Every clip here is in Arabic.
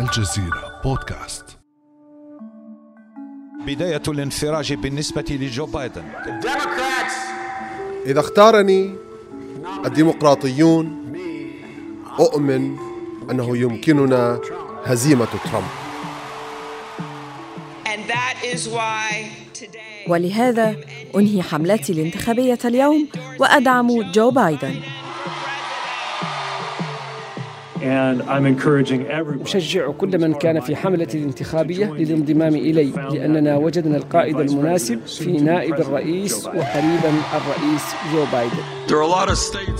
الجزيرة بودكاست. بداية الانفراج بالنسبة لجو بايدن. إذا اختارني الديمقراطيون أؤمن أنه يمكننا هزيمة ترامب. And that is why today ولهذا أنهي حملتي الانتخابية اليوم وأدعم جو بايدن. أشجع كل من كان في حملة الانتخابية للانضمام إلي لأننا وجدنا القائد المناسب في نائب الرئيس وقريبا الرئيس جو بايدن.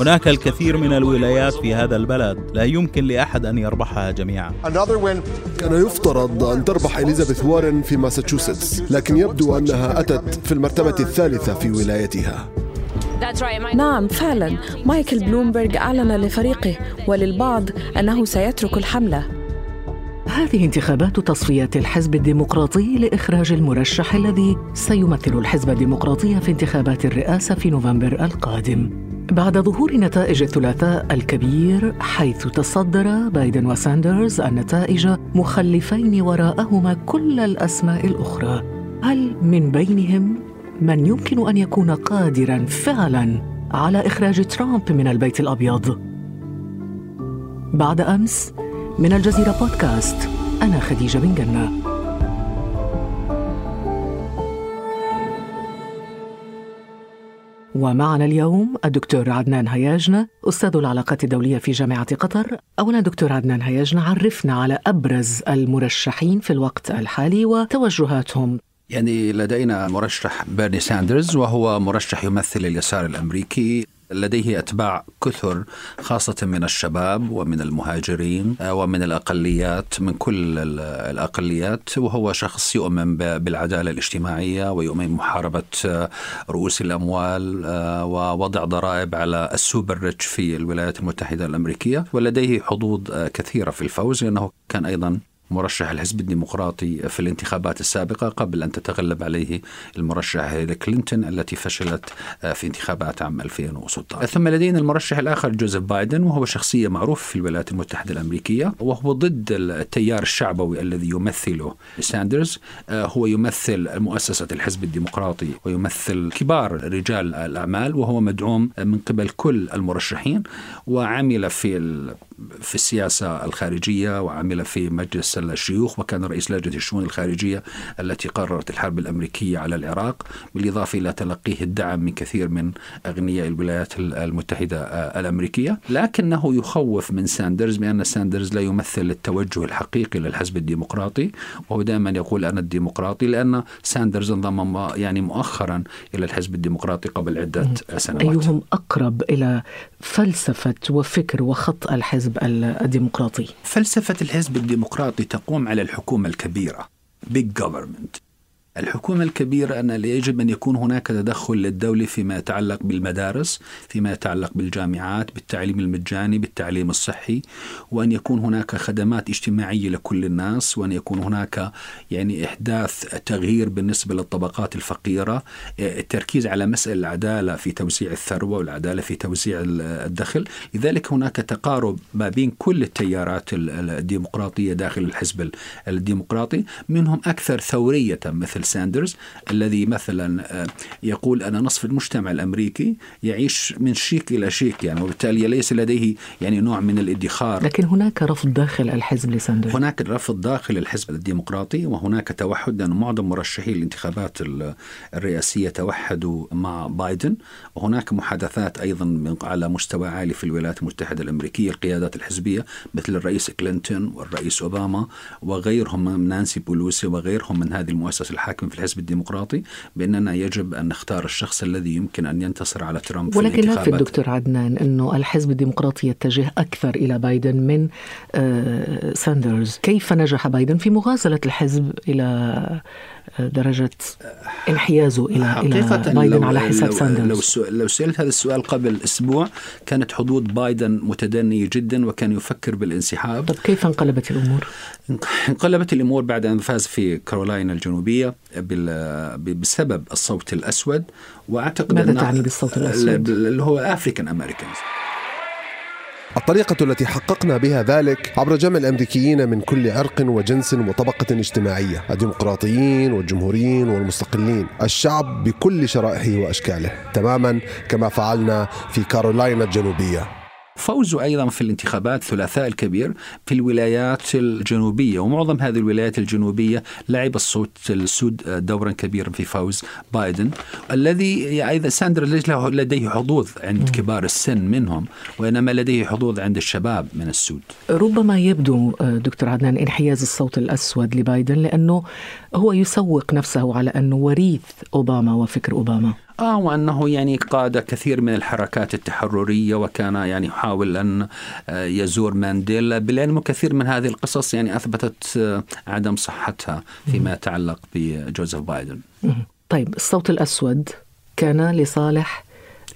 هناك الكثير من الولايات في هذا البلد. لا يمكن لأحد أن يربحها جميعا. كان يفترض أن تربح إليزابيث وارن في ماساتشوستس لكن يبدو أنها أتت في المرتبة الثالثة في ولايتها. نعم فعلا مايكل بلومبرج أعلن لفريقه وللبعض أنه سيترك الحملة هذه انتخابات تصفيات الحزب الديمقراطي لإخراج المرشح الذي سيمثل الحزب الديمقراطي في انتخابات الرئاسة في نوفمبر القادم. بعد ظهور نتائج الثلاثاء الكبير حيث تصدر بايدن وساندرز النتائج مخلفين وراءهما كل الأسماء الأخرى. هل من بينهم من يمكن أن يكون قادراً فعلاً على إخراج ترامب من البيت الأبيض؟ بعد أمس من الجزيرة بودكاست أنا خديجة بن جنة. ومعنا اليوم الدكتور عدنان هياجنة أستاذ العلاقات الدولية في جامعة قطر. أولا دكتور عدنان هياجنة عرفنا على أبرز المرشحين في الوقت الحالي وتوجهاتهم. يعني لدينا مرشح بيرني ساندرز وهو مرشح يمثل اليسار الأمريكي. لديه أتباع كثر خاصة من الشباب ومن المهاجرين ومن الأقليات من كل الأقليات. وهو شخص يؤمن بالعدالة الاجتماعية ويؤمن بمحاربة رؤوس الأموال ووضع ضرائب على ال super rich في الولايات المتحدة الأمريكية. ولديه حظوظ كثيرة في الفوز لأنه كان أيضا مرشح الحزب الديمقراطي في الانتخابات السابقة قبل أن تتغلب عليه المرشح هيلاري كلينتون التي فشلت في انتخابات عام 2016 ثم لدينا المرشح الآخر جوزيف بايدن وهو شخصية معروفة في الولايات المتحدة الأمريكية وهو ضد التيار الشعبوي الذي يمثله ساندرز هو يمثل مؤسسة الحزب الديمقراطي ويمثل كبار رجال الأعمال وهو مدعوم من قبل كل المرشحين وعمل في في السياسة الخارجية وعمل في مجلس الشيوخ وكان رئيس لجنة الشؤون الخارجية التي قررت الحرب الأمريكية على العراق بالإضافة إلى تلقيه الدعم من كثير من أغنياء الولايات المتحدة الأمريكية. لكنه يخوف من ساندرز بأن ساندرز لا يمثل التوجه الحقيقي للحزب الديمقراطي. وهو دائما يقول أنا الديمقراطي لأن ساندرز انضم يعني مؤخرا إلى الحزب الديمقراطي قبل عدة سنوات. أيهم أقرب إلى فلسفة وفكر وخط الحزب الديمقراطي؟ فلسفة الحزب الديمقراطي تقوم على الحكومة الكبيرة big government. الحكومة الكبيرة أن يجب أن يكون هناك تدخل للدولة فيما يتعلق بالمدارس فيما يتعلق بالجامعات بالتعليم المجاني بالتعليم الصحي وأن يكون هناك خدمات اجتماعية لكل الناس وأن يكون هناك يعني إحداث تغيير بالنسبة للطبقات الفقيرة التركيز على مسألة العدالة في توزيع الثروة والعدالة في توزيع الدخل. لذلك هناك تقارب ما بين كل التيارات الديمقراطية داخل الحزب الديمقراطي منهم أكثر ثورية مثل ساندرز الذي مثلا يقول أنا نصف المجتمع الأمريكي يعيش من شيك إلى شيك يعني وبالتالي ليس لديه يعني نوع من الادخار. لكن هناك رفض داخل الحزب لساندرز. هناك رفض داخل الحزب الديمقراطي وهناك توحد لأن معظم مرشحي الانتخابات الرئاسية توحدوا مع بايدن. وهناك محادثات أيضا على مستوى عالي في الولايات المتحدة الأمريكية القيادات الحزبية مثل الرئيس كلينتون والرئيس أوباما وغيرهم نانسي بولوسي وغيرهم من هذه المؤسسة الحاكمة. في الحزب الديمقراطي بأننا يجب أن نختار الشخص الذي يمكن أن ينتصر على ترامب ولكن لا في الدكتور عدنان أنه الحزب الديمقراطي يتجه أكثر إلى بايدن من آه ساندرز؟ كيف نجح بايدن في مغازلة الحزب إلى درجة انحيازه إلى إلى بايدن على حساب لو ساندرز؟ لو, لو سألت هذا السؤال قبل أسبوع كانت حظوظ بايدن متدنية جدا وكان يفكر بالانسحاب. طب كيف انقلبت الأمور؟ انقلبت الأمور بعد أن فاز في كارولاينا الجنوبية. بسبب الصوت الأسود وأعتقد ماذا أن تعني بالصوت الأسود؟ اللي هو أفريكان أمريكانز الطريقة التي حققنا بها ذلك عبر جمع الأمريكيين من كل عرق وجنس وطبقة اجتماعية الديمقراطيين والجمهوريين والمستقلين الشعب بكل شرائحه وأشكاله تماما كما فعلنا في كارولاينا الجنوبية فوزه أيضا في الانتخابات الثلاثاء الكبير في الولايات الجنوبية ومعظم هذه الولايات الجنوبية لعب الصوت السود دورا كبيرا في فوز بايدن الذي أيضا ساندر ليس لديه حظوظ عند كبار السن منهم وإنما لديه حظوظ عند الشباب من السود. ربما يبدو دكتور عدنان انحياز الصوت الأسود لبايدن لأنه هو يسوق نفسه على أنه وريث أوباما وفكر أوباما. آه وأنه يعني قاد كثير من الحركات التحررية وكان يعني يحاول أن آه، يزور مانديلا بالعلم كثير من هذه القصص يعني أثبتت آه، عدم صحتها فيما يتعلق بجوزيف بايدن. طيب الصوت الأسود كان لصالح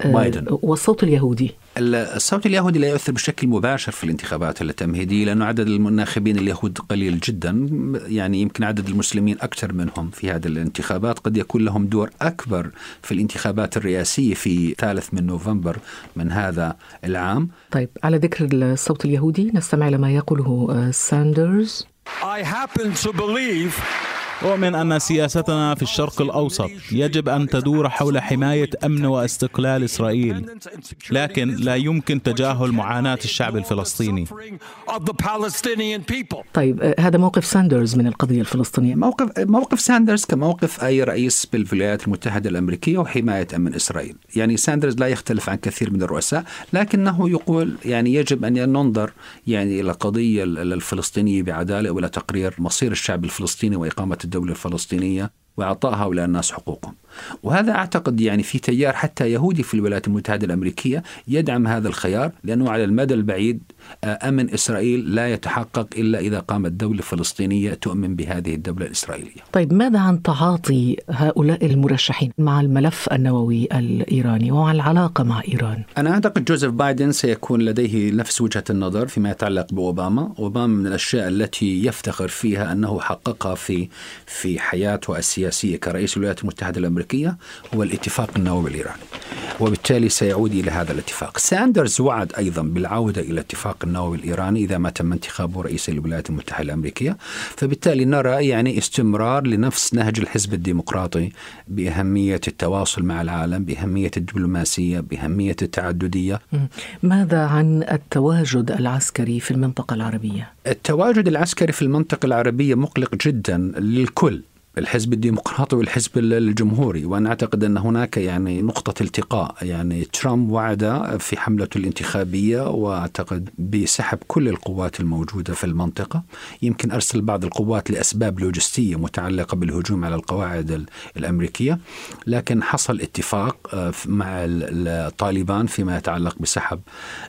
آه، بايدن. والصوت اليهودي الصوت اليهودي لا يؤثر بشكل مباشر في الانتخابات التمهيدية لأنه عدد الناخبين اليهود قليل جدا. يعني يمكن عدد المسلمين أكثر منهم في هذه الانتخابات. قد يكون لهم دور أكبر في الانتخابات الرئاسية في ثالث من نوفمبر من هذا العام. طيب على ذكر الصوت اليهودي نستمع لما يقوله آه، ساندرز. I happen to believe أؤمن أن سياستنا في الشرق الأوسط يجب أن تدور حول حماية أمن واستقلال إسرائيل لكن لا يمكن تجاهل معاناة الشعب الفلسطيني. طيب آه، هذا موقف ساندرز من القضية الفلسطينية. موقف موقف ساندرز كموقف أي رئيس بالولايات المتحدة الأمريكية وحماية أمن إسرائيل. يعني ساندرز لا يختلف عن كثير من الرؤساء لكنه يقول يعني يجب أن ننظر يعني إلى قضية الفلسطينية بعدالة وإلى تقرير مصير الشعب الفلسطيني وإقامة الدولة الفلسطينية وإعطاء هؤلاء الناس حقوقهم. وهذا أعتقد يعني في تيار حتى يهودي في الولايات المتحدة الأمريكية يدعم هذا الخيار لأنه على المدى البعيد أمن إسرائيل لا يتحقق إلا إذا قامت دولة فلسطينية تؤمن بهذه الدولة الإسرائيلية. طيب ماذا عن تعاطي هؤلاء المرشحين مع الملف النووي الإيراني ومع العلاقة مع إيران؟ أنا أعتقد جوزيف بايدن سيكون لديه نفس وجهة النظر فيما يتعلق بأوباما. أوباما من الأشياء التي يفتخر فيها أنه حققها في في حياته السياسية كرئيس الولايات المتحدة الأمريكية هو الاتفاق النووي الإيراني وبالتالي سيعود إلى هذا الاتفاق. ساندرز وعد أيضا بالعودة إلى الاتفاق النووي الإيراني إذا ما تم انتخابه رئيس الولايات المتحدة الأمريكية. فبالتالي نرى يعني استمرار لنفس نهج الحزب الديمقراطي بأهمية التواصل مع العالم بأهمية الدبلوماسية بأهمية التعددية. ماذا عن التواجد العسكري في المنطقة العربية؟ التواجد العسكري في المنطقة العربية مقلق جدا للكل. الحزب الديمقراطي والحزب الجمهوري وأنا أعتقد أن هناك يعني نقطة التقاء. يعني ترامب وعد في حملته الانتخابية وأعتقد بسحب كل القوات الموجودة في المنطقة. يمكن أرسل بعض القوات لأسباب لوجستية متعلقة بالهجوم على القواعد الأمريكية. لكن حصل اتفاق آه، مع الطالبان فيما يتعلق بسحب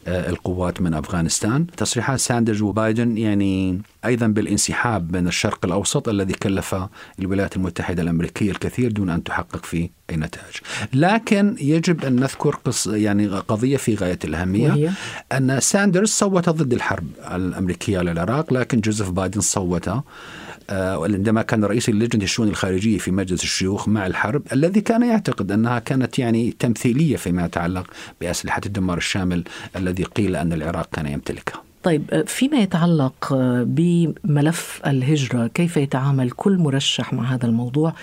آه، القوات من أفغانستان. تصريحات ساندرز وبايدن يعني أيضا بالانسحاب من الشرق الأوسط الذي كلف الولايات المتحدة الأمريكية الكثير دون أن تحقق فيه أي نتائج. لكن يجب أن نذكر قص يعني قضية في غاية الأهمية. وهي؟ أن ساندرز صوت ضد الحرب الأمريكية على العراق لكن جوزيف بايدن صوت آه، عندما كان رئيس لجنة الشؤون الخارجية في مجلس الشيوخ مع الحرب الذي كان يعتقد أنها كانت يعني تمثيلية فيما يتعلق بأسلحة الدمار الشامل الذي قيل أن العراق كان يمتلكها. طيب فيما يتعلق بملف الهجرة كيف يتعامل كل مرشح مع هذا الموضوع؟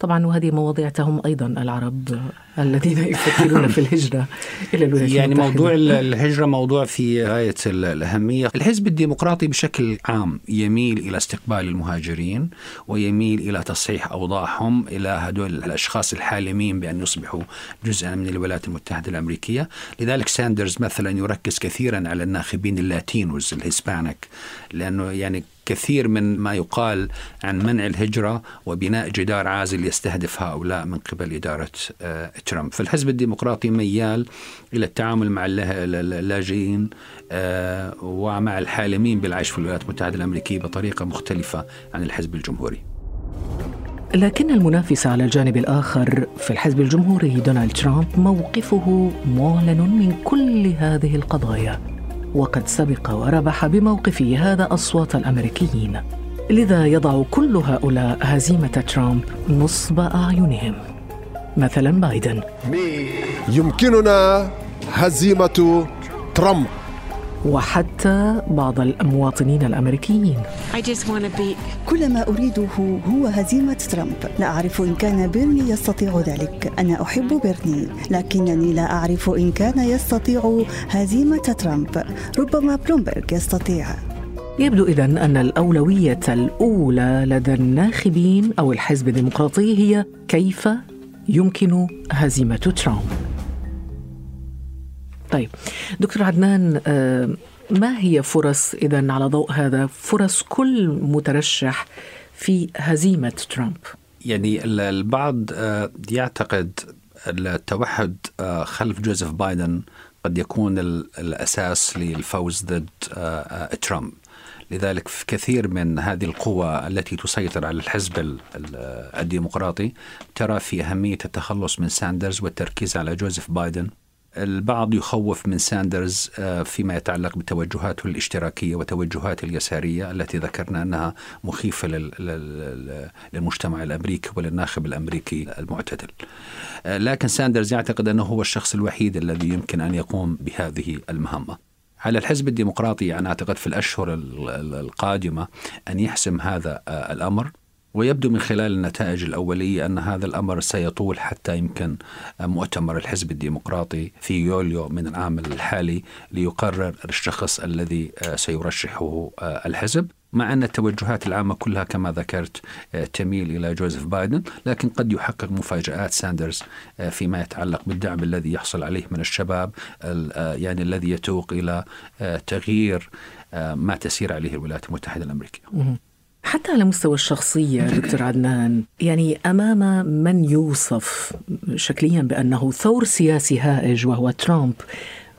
طبعا وهذه مواضيع تهم أيضا العرب الذين يفكرون في الهجرة إلى الولايات يعني موضوع الهجرة موضوع في غاية الأهمية. الحزب الديمقراطي بشكل عام يميل إلى استقبال المهاجرين ويميل إلى تصحيح أوضاعهم إلى هدول الأشخاص الحالمين بأن يصبحوا جزءا من الولايات المتحدة الأمريكية. لذلك ساندرز مثلا يركز كثيرا على الناخبين ال Latinos ال Hispanic لأنه يعني كثير من ما يقال عن منع الهجرة وبناء جدار عازل يستهدف هؤلاء من قبل إدارة آه، ترامب. فالحزب الديمقراطي ميال إلى التعامل مع اللاجئين آه، ومع الحالمين بالعيش في الولايات المتحدة الأمريكية بطريقة مختلفة عن الحزب الجمهوري. لكن المنافس على الجانب الآخر في الحزب الجمهوري دونالد ترامب موقفه معلن من كل هذه القضايا. وقد سبق وربح بموقفه هذا أصوات الأمريكيين لذا يضع كل هؤلاء هزيمة ترامب نصب أعينهم. مثلا بايدن. يمكننا هزيمة ترامب. وحتى بعض المواطنين الأمريكيين. كل ما أريده هو هزيمة ترامب. لا أعرف إن كان بيرني يستطيع ذلك. أنا أحب بيرني لكنني لا أعرف إن كان يستطيع هزيمة ترامب. ربما بلومبرغ يستطيع. يبدو إذا أن الأولوية الأولى لدى الناخبين أو الحزب الديمقراطي هي كيف يمكن هزيمة ترامب. طيب دكتور عدنان آه، ما هي فرص إذا على ضوء هذا؟ فرص كل مترشح في هزيمة ترامب؟ يعني البعض آه، يعتقد التوحد آه، خلف جوزيف بايدن قد يكون الأساس للفوز ضد ترامب. لذلك كثير من هذه القوى التي تسيطر على الحزب الديمقراطي ترى في أهمية التخلص من ساندرز والتركيز على جوزيف بايدن. البعض يخوف من ساندرز آه، فيما يتعلق بتوجهاته الاشتراكية وتوجهاته اليسارية التي ذكرنا أنها مخيفة للمجتمع الأمريكي وللناخب الأمريكي المعتدل. آه، لكن ساندرز يعتقد أنه هو الشخص الوحيد الذي يمكن أن يقوم بهذه المهمة. على الحزب الديمقراطي أنا أعتقد في الأشهر القادمة أن يحسم هذا آه، الأمر ويبدو من خلال النتائج الأولية أن هذا الأمر سيطول حتى يمكن مؤتمر الحزب الديمقراطي في يوليو من العام الحالي ليقرر الشخص الذي آه، سيرشحه آه، الحزب. مع أن التوجهات العامة كلها كما ذكرت آه، تميل إلى جوزيف بايدن لكن قد يحقق مفاجآت ساندرز فيما يتعلق بالدعم الذي يحصل عليه من الشباب يعني الذي يتوق إلى تغيير ما تسير عليه الولايات المتحدة الأمريكية. حتى على مستوى الشخصية دكتور عدنان. يعني أمام من يوصف شكليا بأنه ثور سياسي هائج وهو ترامب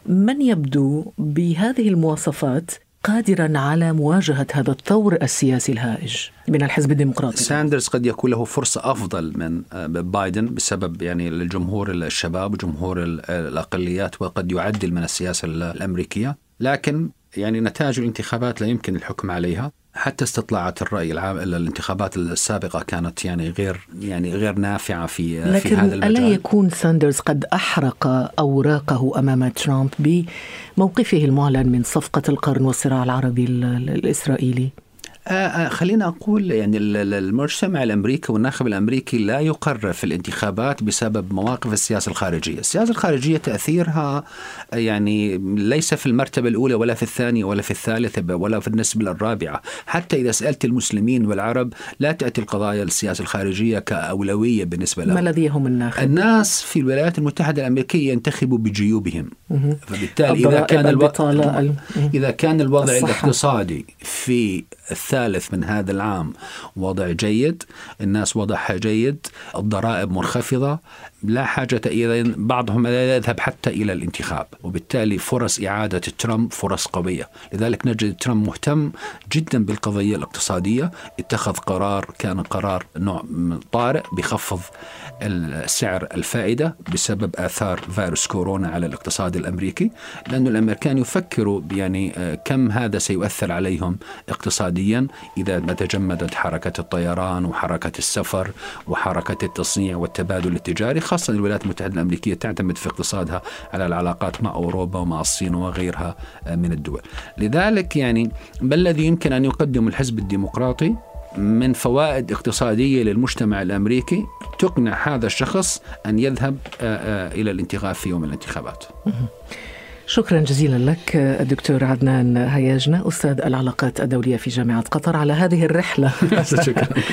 من يبدو بهذه المواصفات قادرا على مواجهة هذا الثور السياسي الهائج من الحزب الديمقراطي؟ ساندرز قد يكون له فرصة أفضل من آه، بايدن بسبب يعني الجمهور الشباب وجمهور الأقليات وقد يعدل من السياسة الأمريكية. لكن يعني نتائج الانتخابات لا يمكن الحكم عليها. حتى استطلاعات الرأي العام الانتخابات السابقة كانت يعني غير يعني غير نافعة في لكن في هذا المجال ألا يكون ساندرز قد أحرق أوراقه أمام ترامب بموقفه المعلن من صفقة القرن والصراع العربي الإسرائيلي؟ آه، خلينا أقول يعني المجتمع الأمريكي والناخب الأمريكي لا يقرر في الانتخابات بسبب مواقف السياسة الخارجية. السياسة الخارجية تأثيرها آه، يعني ليس في المرتبة الأولى ولا في الثانية ولا في الثالثة ولا في النسبة الرابعة. حتى إذا سألت المسلمين والعرب لا تأتي القضايا السياسة الخارجية كأولوية بالنسبة لهم. ما الذي يهم الناخب؟ الناس في الولايات المتحدة الأمريكية ينتخبوا بجيوبهم. فبالتالي إذا كان الوضع إذا كان الوضع الاقتصادي في الثالث من هذا العام. وضع جيد. الناس وضعها جيد. الضرائب منخفضة. لا حاجة إلى بعضهم لا يذهب حتى إلى الانتخاب وبالتالي فرص إعادة ترامب فرص قوية. لذلك نجد ترامب مهتم جدا بالقضية الاقتصادية اتخذ قرار كان قرار نوع طارئ بخفض سعر الفائدة بسبب آثار فيروس كورونا على الاقتصاد الأمريكي لأن الأمريكان يفكروا يعني آه، كم هذا سيؤثر عليهم اقتصاديا إذا ما تجمدت حركة الطيران وحركة السفر وحركة التصنيع والتبادل التجاري. خاصة الولايات المتحدة الأمريكية تعتمد في اقتصادها على العلاقات مع أوروبا ومع الصين وغيرها آه، من الدول. لذلك يعني ما الذي يمكن أن يقدم الحزب الديمقراطي من فوائد اقتصادية للمجتمع الأمريكي تقنع هذا الشخص أن يذهب آه، آه، إلى الانتخاب في يوم الانتخابات؟ شكرا جزيلا لك الدكتور عدنان هياجنا أستاذ العلاقات الدولية في جامعة قطر على هذه الرحلة.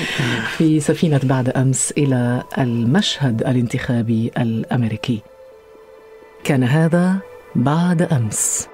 في سفينة بعد أمس إلى المشهد الانتخابي الأمريكي. كان هذا بعد أمس.